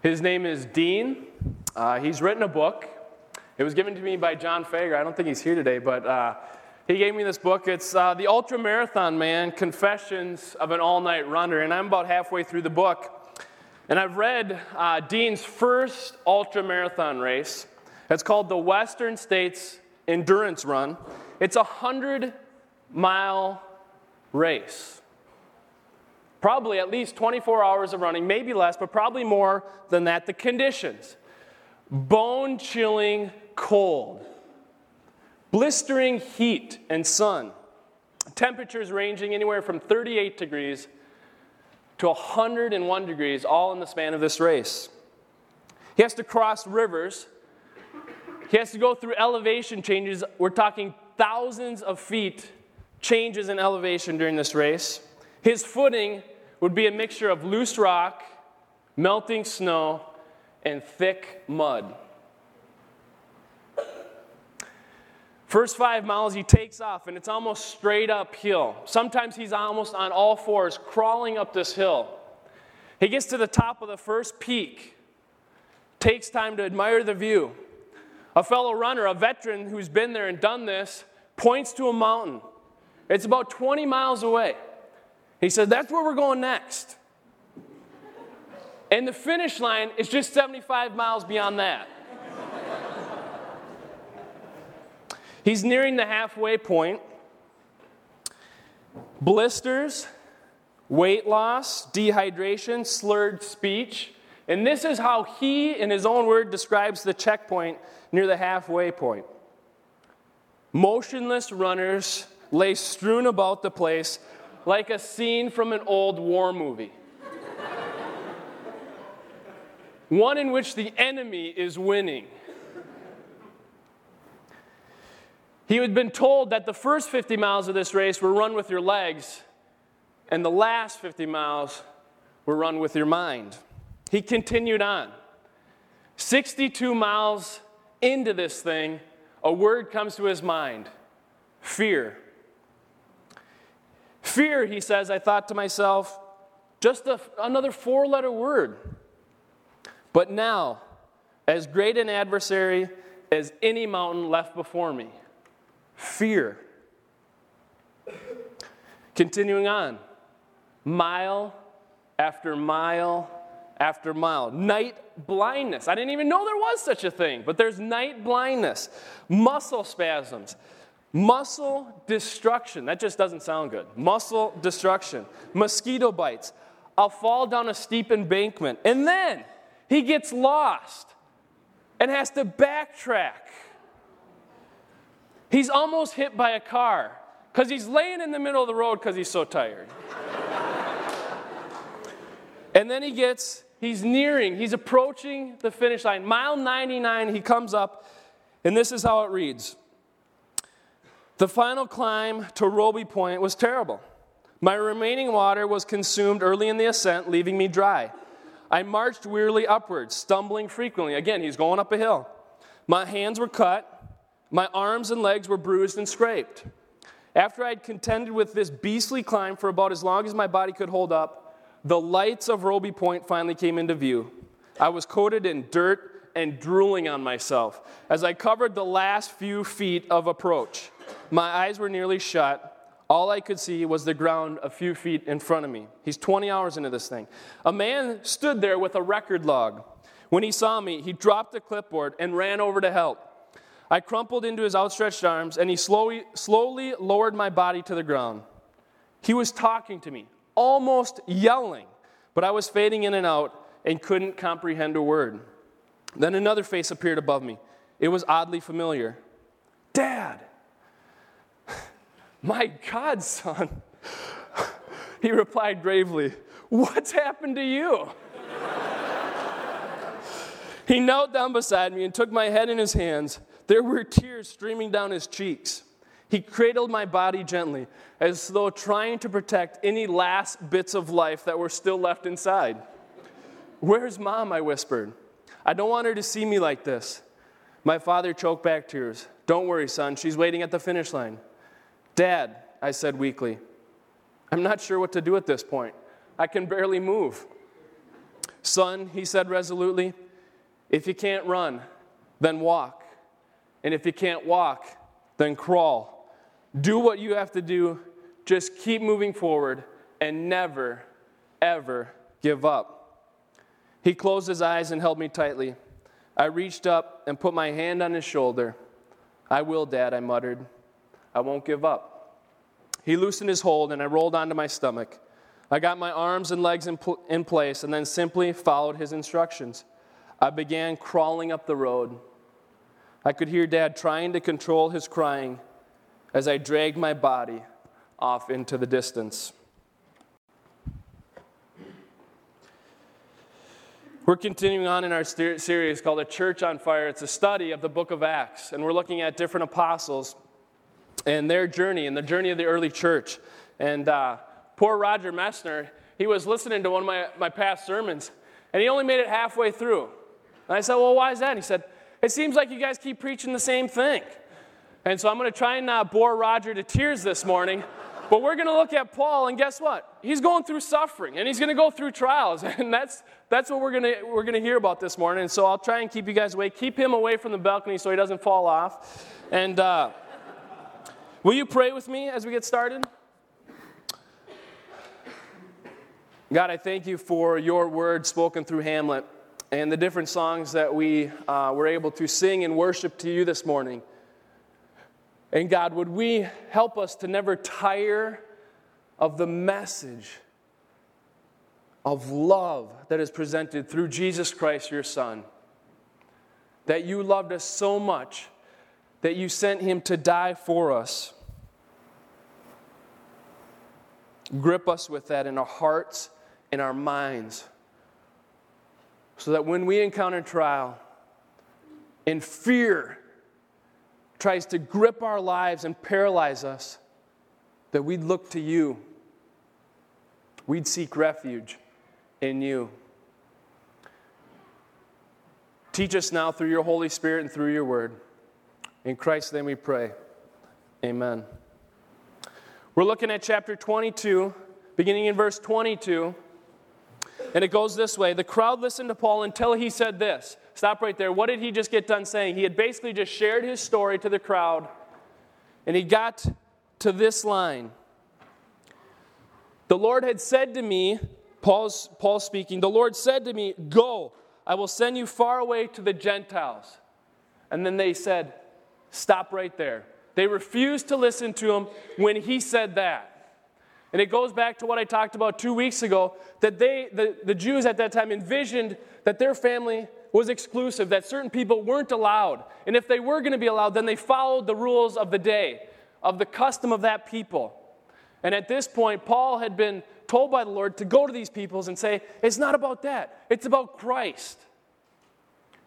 His name is Dean. Uh, he's written a book. It was given to me by John Fager. I don't think he's here today, but uh, he gave me this book. It's uh, The Ultra Marathon Man Confessions of an All Night Runner. And I'm about halfway through the book. And I've read uh, Dean's first ultra marathon race. It's called the Western States Endurance Run. It's a 100 mile race. Probably at least 24 hours of running, maybe less, but probably more than that. The conditions bone chilling cold, blistering heat and sun, temperatures ranging anywhere from 38 degrees to 101 degrees, all in the span of this race. He has to cross rivers. He has to go through elevation changes. We're talking thousands of feet changes in elevation during this race. His footing would be a mixture of loose rock, melting snow, and thick mud. First five miles, he takes off, and it's almost straight uphill. Sometimes he's almost on all fours, crawling up this hill. He gets to the top of the first peak, takes time to admire the view. A fellow runner, a veteran who's been there and done this, points to a mountain. It's about 20 miles away. He said, That's where we're going next. And the finish line is just 75 miles beyond that. He's nearing the halfway point. Blisters, weight loss, dehydration, slurred speech. And this is how he, in his own word, describes the checkpoint near the halfway point. Motionless runners lay strewn about the place like a scene from an old war movie. One in which the enemy is winning. He had been told that the first 50 miles of this race were run with your legs, and the last 50 miles were run with your mind. He continued on. 62 miles into this thing, a word comes to his mind fear. Fear, he says, I thought to myself, just a, another four letter word. But now, as great an adversary as any mountain left before me, fear. Continuing on, mile after mile after mile. Night blindness. I didn't even know there was such a thing, but there's night blindness, muscle spasms, Muscle destruction. That just doesn't sound good. Muscle destruction. Mosquito bites. I'll fall down a steep embankment. And then he gets lost and has to backtrack. He's almost hit by a car because he's laying in the middle of the road because he's so tired. and then he gets, he's nearing, he's approaching the finish line. Mile 99, he comes up, and this is how it reads. The final climb to Robie Point was terrible. My remaining water was consumed early in the ascent, leaving me dry. I marched wearily upwards, stumbling frequently. Again, he's going up a hill. My hands were cut, my arms and legs were bruised and scraped. After I'd contended with this beastly climb for about as long as my body could hold up, the lights of Robie Point finally came into view. I was coated in dirt and drooling on myself as I covered the last few feet of approach. My eyes were nearly shut. All I could see was the ground a few feet in front of me. He's 20 hours into this thing. A man stood there with a record log. When he saw me, he dropped the clipboard and ran over to help. I crumpled into his outstretched arms, and he slowly, slowly lowered my body to the ground. He was talking to me, almost yelling, but I was fading in and out and couldn't comprehend a word. Then another face appeared above me. It was oddly familiar. Dad! My God, son. He replied gravely, What's happened to you? he knelt down beside me and took my head in his hands. There were tears streaming down his cheeks. He cradled my body gently, as though trying to protect any last bits of life that were still left inside. Where's mom? I whispered. I don't want her to see me like this. My father choked back tears. Don't worry, son. She's waiting at the finish line. Dad, I said weakly, I'm not sure what to do at this point. I can barely move. Son, he said resolutely, if you can't run, then walk. And if you can't walk, then crawl. Do what you have to do. Just keep moving forward and never, ever give up. He closed his eyes and held me tightly. I reached up and put my hand on his shoulder. I will, Dad, I muttered. I won't give up. He loosened his hold and I rolled onto my stomach. I got my arms and legs in, pl- in place and then simply followed his instructions. I began crawling up the road. I could hear Dad trying to control his crying as I dragged my body off into the distance. We're continuing on in our series called A Church on Fire. It's a study of the book of Acts, and we're looking at different apostles and their journey and the journey of the early church. And uh, poor Roger Messner, he was listening to one of my, my past sermons, and he only made it halfway through. And I said, Well, why is that? And he said, It seems like you guys keep preaching the same thing. And so I'm going to try and not bore Roger to tears this morning. But we're going to look at Paul, and guess what? He's going through suffering, and he's going to go through trials, and that's that's what we're going to we're going to hear about this morning. And so I'll try and keep you guys away. Keep him away from the balcony so he doesn't fall off. And uh, will you pray with me as we get started? God, I thank you for your word spoken through Hamlet and the different songs that we uh, were able to sing and worship to you this morning. And God, would we help us to never tire of the message of love that is presented through Jesus Christ, your Son? That you loved us so much that you sent him to die for us. Grip us with that in our hearts, in our minds, so that when we encounter trial and fear tries to grip our lives and paralyze us, that we'd look to you. We'd seek refuge in you. Teach us now through your Holy Spirit and through your word. In Christ's name we pray. Amen. We're looking at chapter 22, beginning in verse 22. And it goes this way The crowd listened to Paul until he said this. Stop right there. What did he just get done saying? He had basically just shared his story to the crowd, and he got to this line. The Lord had said to me, Paul's, Paul speaking, the Lord said to me, Go, I will send you far away to the Gentiles. And then they said, Stop right there. They refused to listen to him when he said that. And it goes back to what I talked about two weeks ago that they, the, the Jews at that time envisioned that their family was exclusive, that certain people weren't allowed. And if they were going to be allowed, then they followed the rules of the day, of the custom of that people. And at this point, Paul had been told by the Lord to go to these peoples and say, It's not about that, it's about Christ.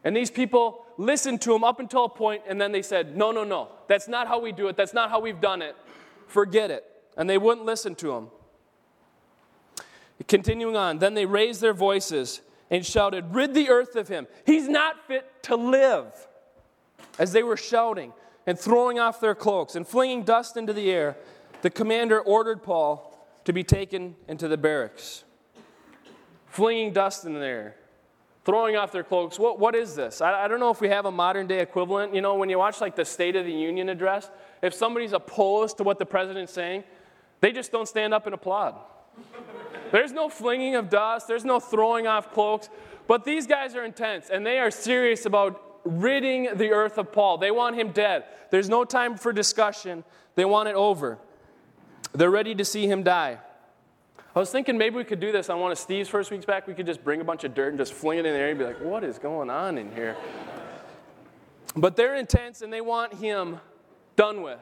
And these people listened to him up until a point, and then they said, No, no, no, that's not how we do it, that's not how we've done it. Forget it. And they wouldn't listen to him. Continuing on, then they raised their voices and shouted, Rid the earth of him. He's not fit to live. As they were shouting and throwing off their cloaks and flinging dust into the air, the commander ordered Paul to be taken into the barracks. Flinging dust in the air, throwing off their cloaks. What, what is this? I, I don't know if we have a modern day equivalent. You know, when you watch like the State of the Union address, if somebody's opposed to what the president's saying, they just don't stand up and applaud. There's no flinging of dust, there's no throwing off cloaks. But these guys are intense and they are serious about ridding the earth of Paul. They want him dead. There's no time for discussion, they want it over. They're ready to see him die. I was thinking maybe we could do this on one of Steve's first weeks back. We could just bring a bunch of dirt and just fling it in there and be like, what is going on in here? But they're intense and they want him done with.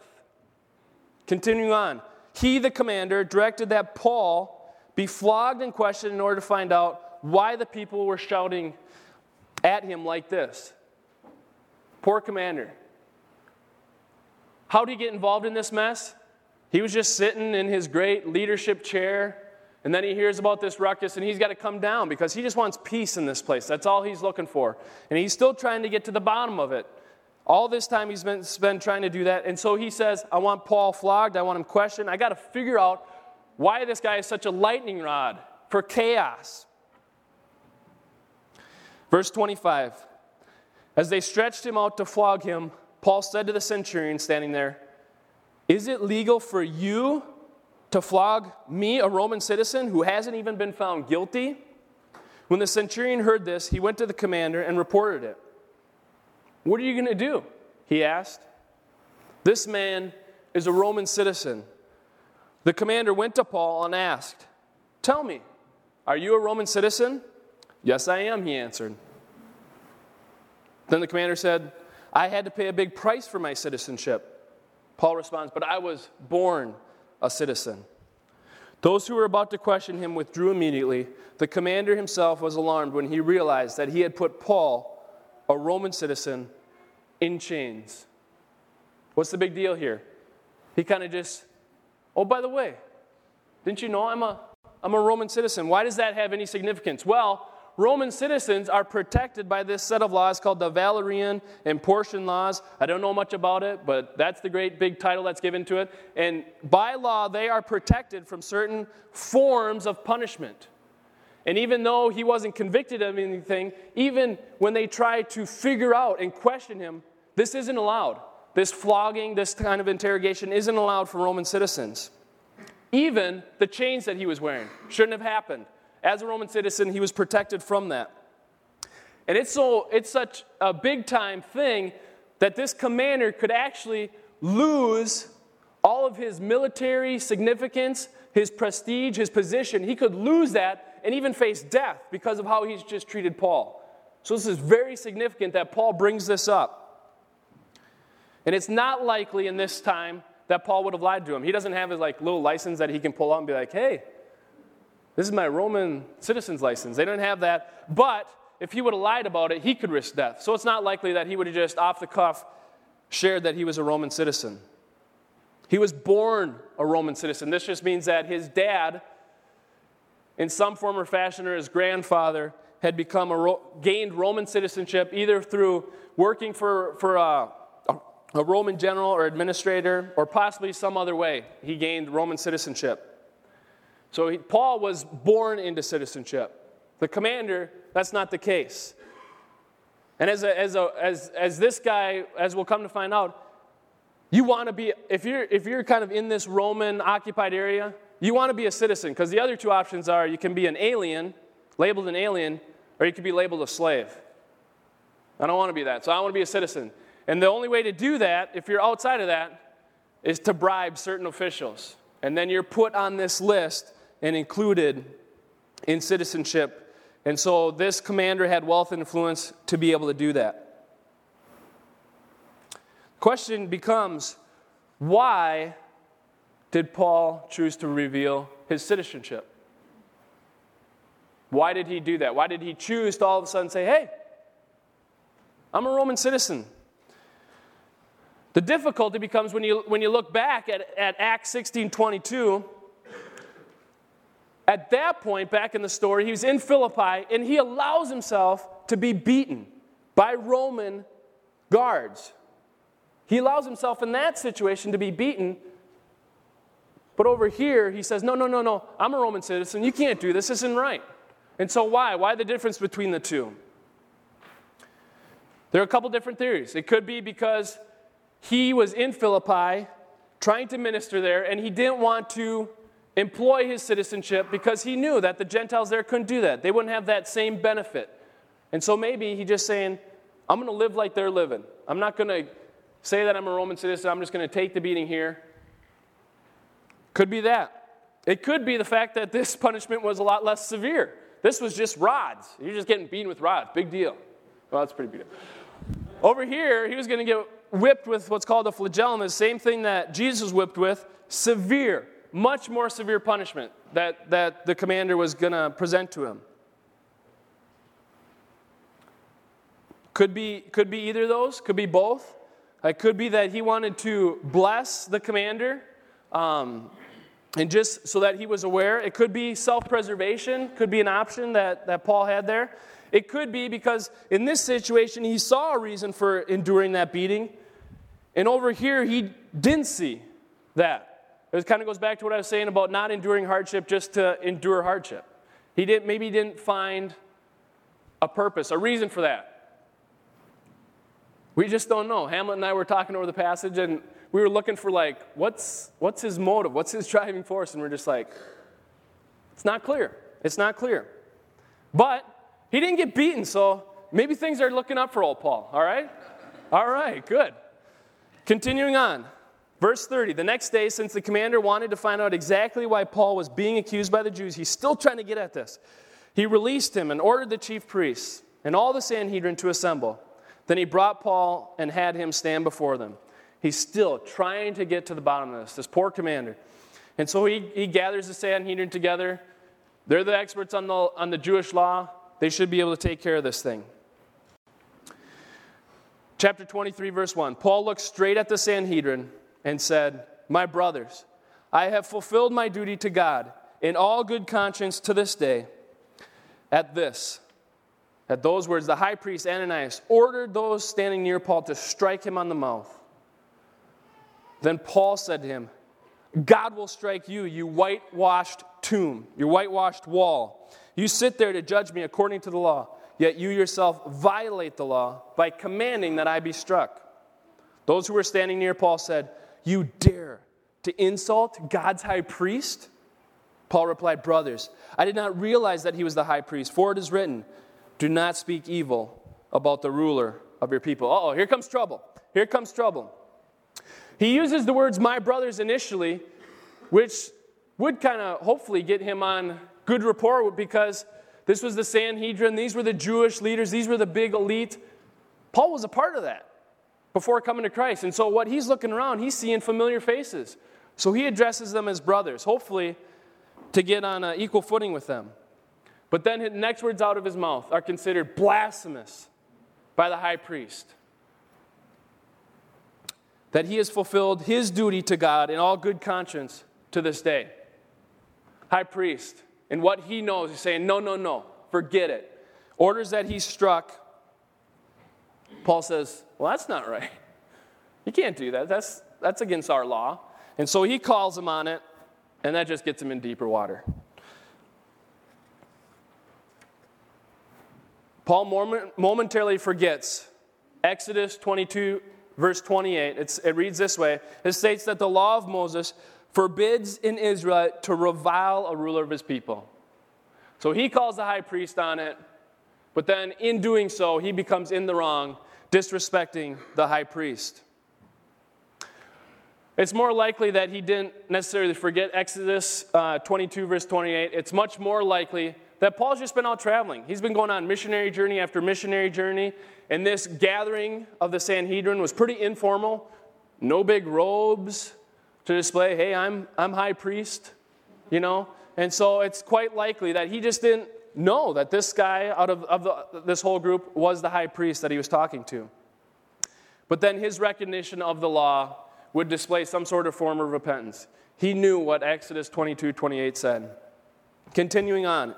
Continuing on, he, the commander, directed that Paul be flogged and questioned in order to find out why the people were shouting at him like this. Poor commander. How did he get involved in this mess? He was just sitting in his great leadership chair, and then he hears about this ruckus, and he's got to come down because he just wants peace in this place. That's all he's looking for. And he's still trying to get to the bottom of it. All this time he's been, been trying to do that. And so he says, I want Paul flogged. I want him questioned. I got to figure out why this guy is such a lightning rod for chaos. Verse 25 As they stretched him out to flog him, Paul said to the centurion standing there, Is it legal for you to flog me, a Roman citizen who hasn't even been found guilty? When the centurion heard this, he went to the commander and reported it. What are you going to do? He asked. This man is a Roman citizen. The commander went to Paul and asked, Tell me, are you a Roman citizen? Yes, I am, he answered. Then the commander said, I had to pay a big price for my citizenship. Paul responds, But I was born a citizen. Those who were about to question him withdrew immediately. The commander himself was alarmed when he realized that he had put Paul, a Roman citizen, in chains. What's the big deal here? He kind of just, oh, by the way, didn't you know I'm a, I'm a Roman citizen? Why does that have any significance? Well, Roman citizens are protected by this set of laws called the Valerian and Porcian laws. I don't know much about it, but that's the great big title that's given to it. And by law, they are protected from certain forms of punishment. And even though he wasn't convicted of anything, even when they tried to figure out and question him, this isn't allowed. This flogging, this kind of interrogation isn't allowed for Roman citizens. Even the chains that he was wearing shouldn't have happened. As a Roman citizen, he was protected from that. And it's, so, it's such a big time thing that this commander could actually lose all of his military significance, his prestige, his position. He could lose that and even face death because of how he's just treated Paul. So, this is very significant that Paul brings this up. And it's not likely in this time that Paul would have lied to him. He doesn't have his like little license that he can pull out and be like, hey, this is my Roman citizen's license. They didn't have that. But if he would have lied about it, he could risk death. So it's not likely that he would have just off the cuff shared that he was a Roman citizen. He was born a Roman citizen. This just means that his dad, in some form or fashion, or his grandfather, had become a gained Roman citizenship either through working for, for a, a Roman general or administrator, or possibly some other way. He gained Roman citizenship. So he, Paul was born into citizenship. The commander, that's not the case. And as, a, as, a, as, as this guy, as we'll come to find out, you want to be, if you're, if you're kind of in this Roman occupied area, you want to be a citizen because the other two options are you can be an alien, labeled an alien, or you can be labeled a slave. I don't want to be that, so I want to be a citizen. And the only way to do that, if you're outside of that, is to bribe certain officials. And then you're put on this list and included in citizenship. And so this commander had wealth and influence to be able to do that. The question becomes why did Paul choose to reveal his citizenship? Why did he do that? Why did he choose to all of a sudden say, hey, I'm a Roman citizen? The difficulty becomes when you, when you look back at, at Acts 16 22 at that point, back in the story, he was in Philippi and he allows himself to be beaten by Roman guards. He allows himself in that situation to be beaten. But over here, he says, No, no, no, no, I'm a Roman citizen. You can't do this. This isn't right. And so, why? Why the difference between the two? There are a couple different theories. It could be because he was in Philippi trying to minister there and he didn't want to employ his citizenship because he knew that the Gentiles there couldn't do that. They wouldn't have that same benefit. And so maybe he's just saying, I'm going to live like they're living. I'm not going to say that I'm a Roman citizen. I'm just going to take the beating here. Could be that. It could be the fact that this punishment was a lot less severe. This was just rods. You're just getting beaten with rods. Big deal. Well, that's pretty big deal. Over here, he was going to get whipped with what's called a flagellum, the same thing that Jesus whipped with, severe much more severe punishment that, that the commander was going to present to him. Could be, could be either of those, could be both. It could be that he wanted to bless the commander um, and just so that he was aware. It could be self preservation, could be an option that, that Paul had there. It could be because in this situation he saw a reason for enduring that beating, and over here he didn't see that. It kind of goes back to what I was saying about not enduring hardship just to endure hardship. He didn't, maybe he didn't find a purpose, a reason for that. We just don't know. Hamlet and I were talking over the passage, and we were looking for, like, what's, what's his motive? What's his driving force? And we're just like, it's not clear. It's not clear. But he didn't get beaten, so maybe things are looking up for old Paul, all right? All right, good. Continuing on. Verse 30 The next day, since the commander wanted to find out exactly why Paul was being accused by the Jews, he's still trying to get at this. He released him and ordered the chief priests and all the Sanhedrin to assemble. Then he brought Paul and had him stand before them. He's still trying to get to the bottom of this, this poor commander. And so he, he gathers the Sanhedrin together. They're the experts on the, on the Jewish law. They should be able to take care of this thing. Chapter 23, verse 1. Paul looks straight at the Sanhedrin and said, My brothers, I have fulfilled my duty to God in all good conscience to this day. At this, at those words, the high priest Ananias ordered those standing near Paul to strike him on the mouth. Then Paul said to him, God will strike you, you whitewashed tomb, your whitewashed wall. You sit there to judge me according to the law, yet you yourself violate the law by commanding that I be struck. Those who were standing near Paul said, You dare to insult God's high priest? Paul replied, Brothers, I did not realize that he was the high priest, for it is written, Do not speak evil about the ruler of your people. oh, here comes trouble. Here comes trouble. He uses the words my brothers initially, which would kind of hopefully get him on good rapport because this was the Sanhedrin, these were the Jewish leaders, these were the big elite. Paul was a part of that before coming to Christ. And so, what he's looking around, he's seeing familiar faces. So, he addresses them as brothers, hopefully to get on an equal footing with them. But then, the next words out of his mouth are considered blasphemous by the high priest that he has fulfilled his duty to God in all good conscience to this day. High priest, and what he knows, he's saying, No, no, no, forget it. Orders that he struck. Paul says, Well, that's not right. You can't do that. That's, that's against our law. And so he calls him on it, and that just gets him in deeper water. Paul momentarily forgets Exodus 22 verse 28, it reads this way It states that the law of Moses forbids in Israel to revile a ruler of his people. So he calls the high priest on it, but then in doing so, he becomes in the wrong, disrespecting the high priest. It's more likely that he didn't necessarily forget Exodus uh, 22, verse 28. It's much more likely that Paul's just been out traveling. He's been going on missionary journey after missionary journey, and this gathering of the Sanhedrin was pretty informal. No big robes to display, hey, I'm, I'm high priest, you know? And so it's quite likely that he just didn't know that this guy out of, of the, this whole group was the high priest that he was talking to. But then his recognition of the law would display some sort of form of repentance. He knew what Exodus 22 28 said. Continuing on,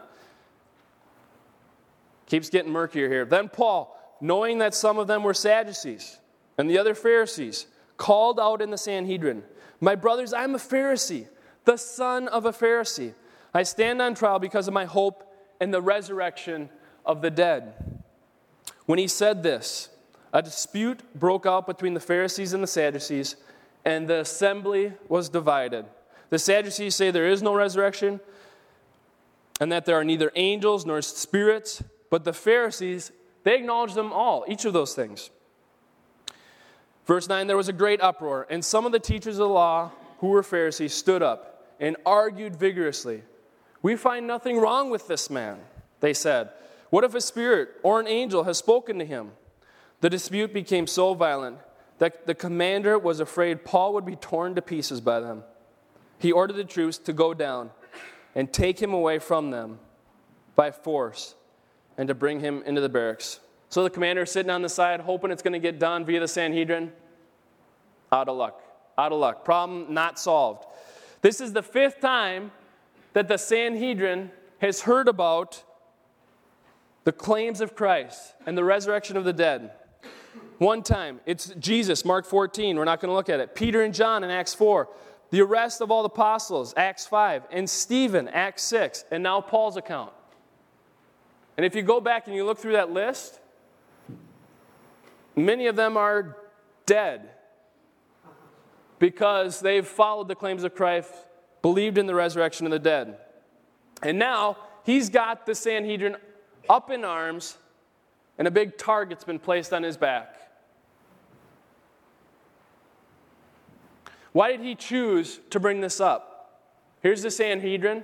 keeps getting murkier here. Then Paul, knowing that some of them were Sadducees and the other Pharisees, called out in the Sanhedrin, My brothers, I'm a Pharisee, the son of a Pharisee. I stand on trial because of my hope in the resurrection of the dead. When he said this, a dispute broke out between the Pharisees and the Sadducees, and the assembly was divided. The Sadducees say there is no resurrection, and that there are neither angels nor spirits, but the Pharisees they acknowledge them all, each of those things. Verse 9 there was a great uproar, and some of the teachers of the law who were Pharisees stood up and argued vigorously. We find nothing wrong with this man, they said. What if a spirit or an angel has spoken to him? The dispute became so violent that the commander was afraid Paul would be torn to pieces by them. He ordered the troops to go down and take him away from them by force and to bring him into the barracks. So the commander is sitting on the side, hoping it's going to get done via the Sanhedrin. Out of luck. Out of luck. Problem not solved. This is the fifth time that the Sanhedrin has heard about the claims of Christ and the resurrection of the dead. One time, it's Jesus, Mark 14. We're not going to look at it. Peter and John in Acts 4. The arrest of all the apostles, Acts 5. And Stephen, Acts 6. And now Paul's account. And if you go back and you look through that list, many of them are dead because they've followed the claims of Christ, believed in the resurrection of the dead. And now he's got the Sanhedrin up in arms, and a big target's been placed on his back. Why did he choose to bring this up? Here's the Sanhedrin,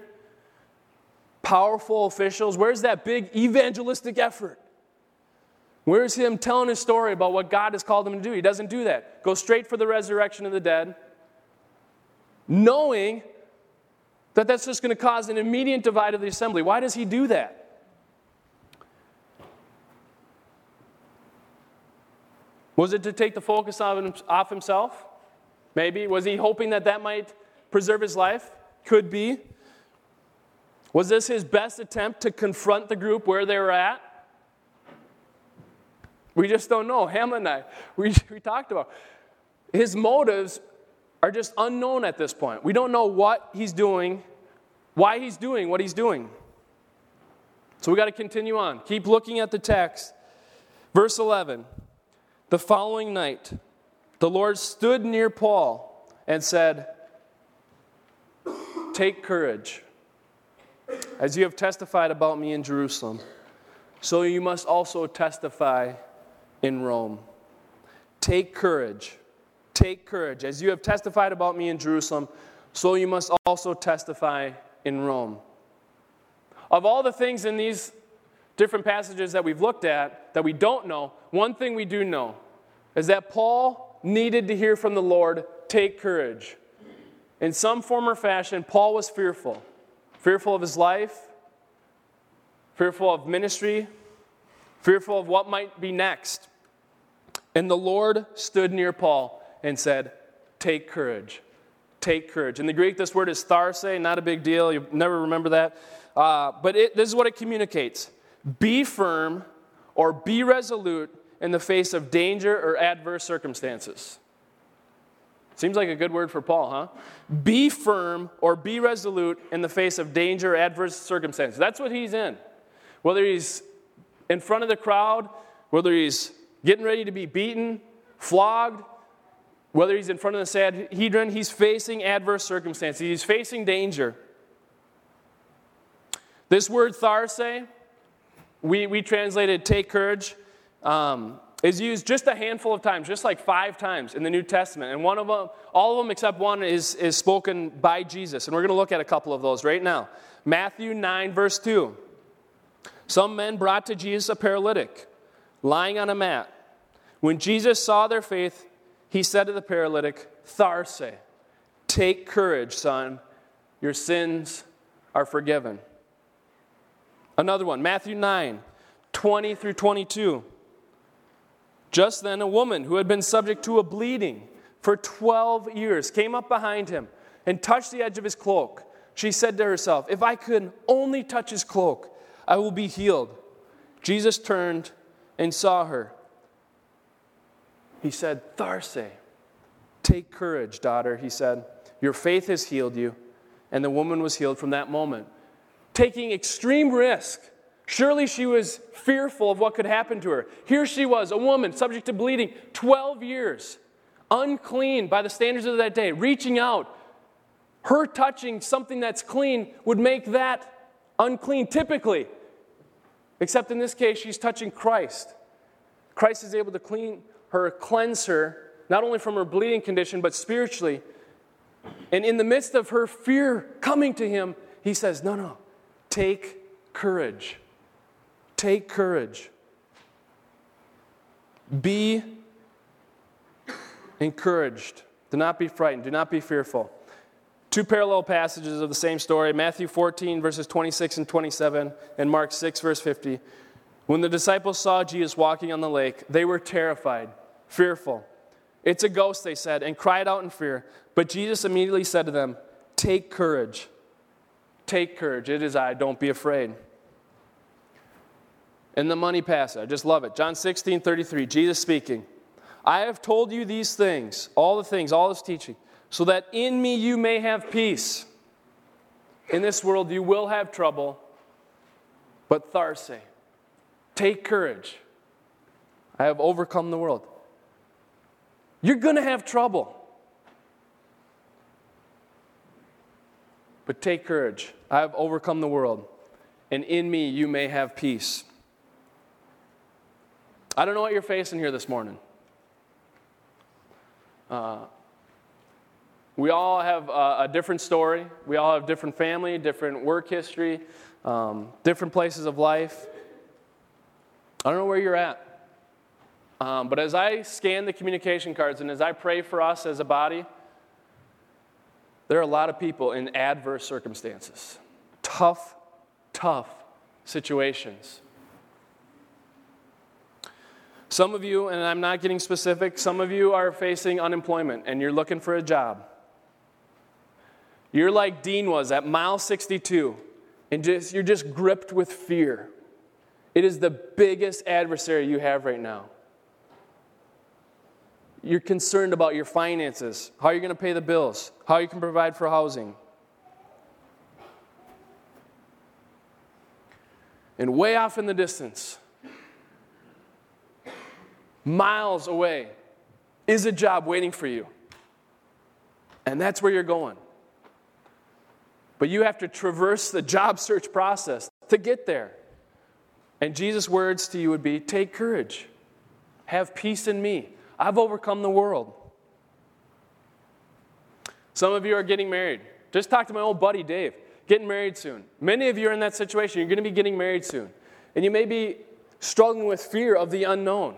powerful officials. Where's that big evangelistic effort? Where's him telling his story about what God has called him to do? He doesn't do that. Go straight for the resurrection of the dead, knowing that that's just going to cause an immediate divide of the assembly. Why does he do that? Was it to take the focus off himself? Maybe. Was he hoping that that might preserve his life? Could be. Was this his best attempt to confront the group where they were at? We just don't know. Ham and I, we, we talked about. His motives are just unknown at this point. We don't know what he's doing, why he's doing what he's doing. So we got to continue on. Keep looking at the text. Verse 11 The following night, the Lord stood near Paul and said, Take courage. As you have testified about me in Jerusalem, so you must also testify in Rome. Take courage. Take courage. As you have testified about me in Jerusalem, so you must also testify in Rome. Of all the things in these different passages that we've looked at that we don't know, one thing we do know is that Paul needed to hear from the Lord take courage. In some form or fashion, Paul was fearful fearful of his life, fearful of ministry, fearful of what might be next. And the Lord stood near Paul and said, Take courage. Take courage. In the Greek, this word is tharse, not a big deal. You never remember that. Uh, but it, this is what it communicates be firm or be resolute in the face of danger or adverse circumstances. Seems like a good word for Paul, huh? Be firm or be resolute in the face of danger or adverse circumstances. That's what he's in. Whether he's in front of the crowd, whether he's getting ready to be beaten, flogged, whether he's in front of the Sanhedrin, he's facing adverse circumstances. He's facing danger. This word tharse, we, we translated take courage um, is used just a handful of times, just like five times in the New Testament. And one of them, all of them except one, is, is spoken by Jesus. And we're going to look at a couple of those right now. Matthew 9, verse 2. Some men brought to Jesus a paralytic, lying on a mat. When Jesus saw their faith, he said to the paralytic, Tharse, take courage, son, your sins are forgiven. Another one, Matthew 9, 20 through 22. Just then, a woman who had been subject to a bleeding for 12 years came up behind him and touched the edge of his cloak. She said to herself, If I could only touch his cloak, I will be healed. Jesus turned and saw her. He said, Tharse, take courage, daughter, he said. Your faith has healed you. And the woman was healed from that moment. Taking extreme risk Surely she was fearful of what could happen to her. Here she was, a woman subject to bleeding 12 years, unclean by the standards of that day, reaching out. Her touching something that's clean would make that unclean typically. Except in this case, she's touching Christ. Christ is able to clean her, cleanse her, not only from her bleeding condition, but spiritually. And in the midst of her fear coming to him, he says, No, no, take courage. Take courage. Be encouraged. Do not be frightened. Do not be fearful. Two parallel passages of the same story Matthew 14, verses 26 and 27, and Mark 6, verse 50. When the disciples saw Jesus walking on the lake, they were terrified, fearful. It's a ghost, they said, and cried out in fear. But Jesus immediately said to them, Take courage. Take courage. It is I. Don't be afraid in the money passage. I just love it. John 16, 33, Jesus speaking. I have told you these things, all the things, all this teaching, so that in me you may have peace. In this world you will have trouble, but tharse, Take courage. I have overcome the world. You're going to have trouble. But take courage. I have overcome the world, and in me you may have peace. I don't know what you're facing here this morning. Uh, we all have a, a, different story. We all have different family, different work history, um, different places of life. I don't know where you're at. Um, but as I scan the communication cards and as I pray for us as a body, there are a lot of people in adverse circumstances, tough, tough situations. Some of you, and I'm not getting specific, some of you are facing unemployment and you're looking for a job. You're like Dean was at mile 62, and just, you're just gripped with fear. It is the biggest adversary you have right now. You're concerned about your finances, how you're going to pay the bills, how you can provide for housing. And way off in the distance, miles away, is a job waiting for you. And that's where you're going. But you have to traverse the job search process to get there. And Jesus' words to you would be take courage, have peace in me. I've overcome the world. Some of you are getting married. Just talk to my old buddy Dave, getting married soon. Many of you are in that situation. You're going to be getting married soon. And you may be struggling with fear of the unknown,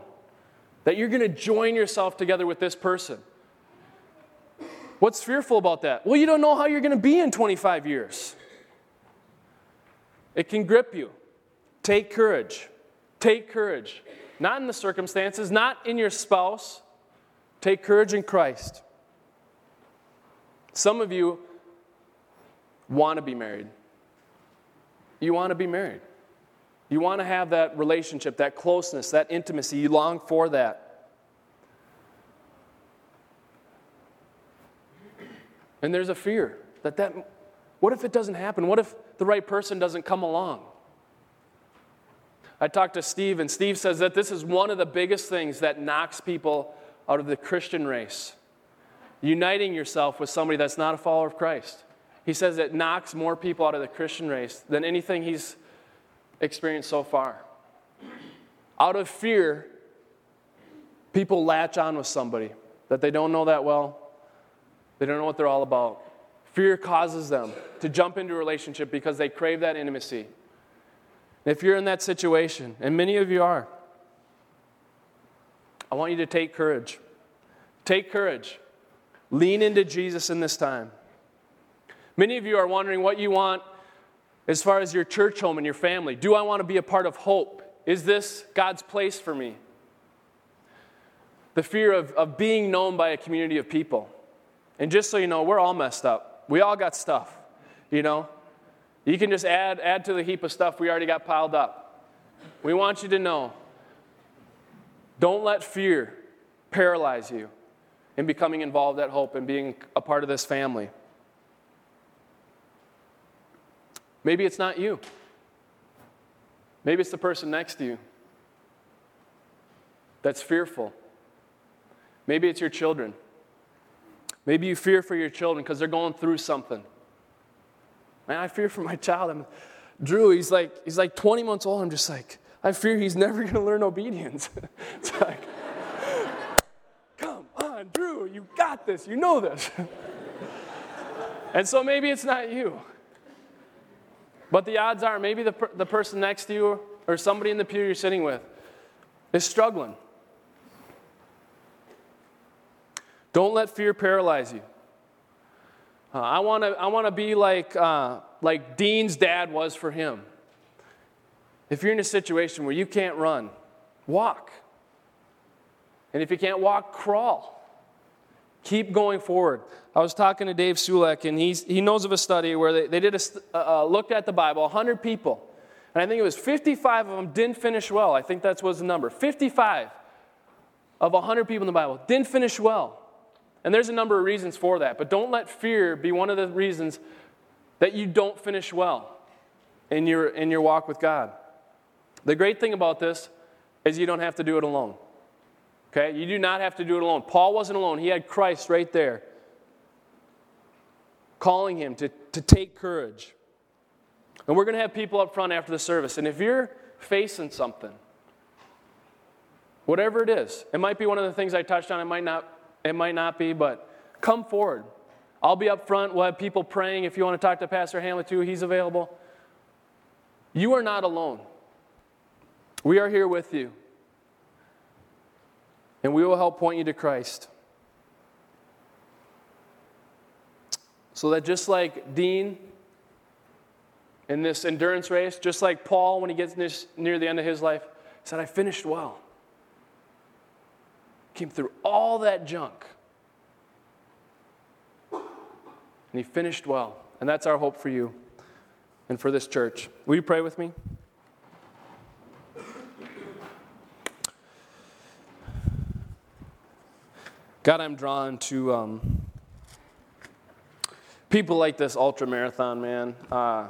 that you're going to join yourself together with this person. What's fearful about that? Well, you don't know how you're going to be in 25 years. It can grip you. Take courage. Take courage not in the circumstances, not in your spouse. Take courage in Christ. Some of you want to be married. You want to be married. You want to have that relationship, that closeness, that intimacy. You long for that. And there's a fear that that what if it doesn't happen? What if the right person doesn't come along? I talked to Steve, and Steve says that this is one of the biggest things that knocks people out of the Christian race. Uniting yourself with somebody that's not a follower of Christ. He says it knocks more people out of the Christian race than anything he's experienced so far. Out of fear, people latch on with somebody that they don't know that well, they don't know what they're all about. Fear causes them to jump into a relationship because they crave that intimacy. If you're in that situation, and many of you are, I want you to take courage. Take courage. Lean into Jesus in this time. Many of you are wondering what you want as far as your church home and your family. Do I want to be a part of hope? Is this God's place for me? The fear of, of being known by a community of people. And just so you know, we're all messed up. We all got stuff, you know? You can just add, add to the heap of stuff we already got piled up. We want you to know don't let fear paralyze you in becoming involved at Hope and being a part of this family. Maybe it's not you. Maybe it's the person next to you that's fearful. Maybe it's your children. Maybe you fear for your children because they're going through something. Man, I fear for my child. I'm, Drew, he's like, he's like 20 months old. I'm just like, I fear he's never going to learn obedience. it's like, come on, Drew, you got this. You know this. and so maybe it's not you. But the odds are maybe the, the person next to you or somebody in the pew you're sitting with is struggling. Don't let fear paralyze you. Uh, I want to I wanna be like, uh, like Dean's dad was for him. If you're in a situation where you can't run, walk. And if you can't walk, crawl. Keep going forward. I was talking to Dave Sulek, and he's, he knows of a study where they, they did a, uh, uh looked at the Bible, 100 people. And I think it was 55 of them didn't finish well. I think that was the number. 55 of 100 people in the Bible didn't finish well. And there's a number of reasons for that, but don't let fear be one of the reasons that you don't finish well in your, in your walk with God. The great thing about this is you don't have to do it alone. Okay? You do not have to do it alone. Paul wasn't alone, he had Christ right there calling him to, to take courage. And we're going to have people up front after the service. And if you're facing something, whatever it is, it might be one of the things I touched on, it might not, it might not be, but come forward. I'll be up front. We'll have people praying. If you want to talk to Pastor Hamlet too, he's available. You are not alone. We are here with you. And we will help point you to Christ. So that just like Dean in this endurance race, just like Paul when he gets near the end of his life, said, I finished well. Came through all that junk. And he finished well. And that's our hope for you and for this church. Will you pray with me? God, I'm drawn to um, people like this ultra marathon man, uh,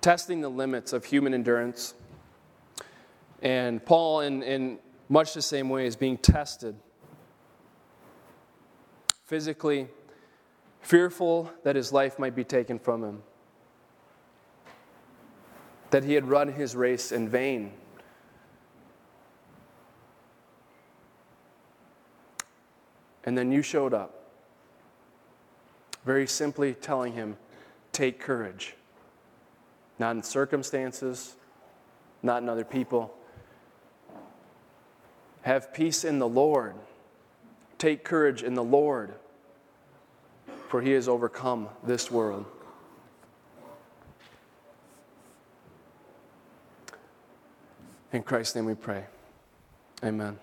testing the limits of human endurance. And Paul, in, in much the same way, as being tested physically, fearful that his life might be taken from him, that he had run his race in vain. And then you showed up, very simply telling him, Take courage. Not in circumstances, not in other people. Have peace in the Lord. Take courage in the Lord, for he has overcome this world. In Christ's name we pray. Amen.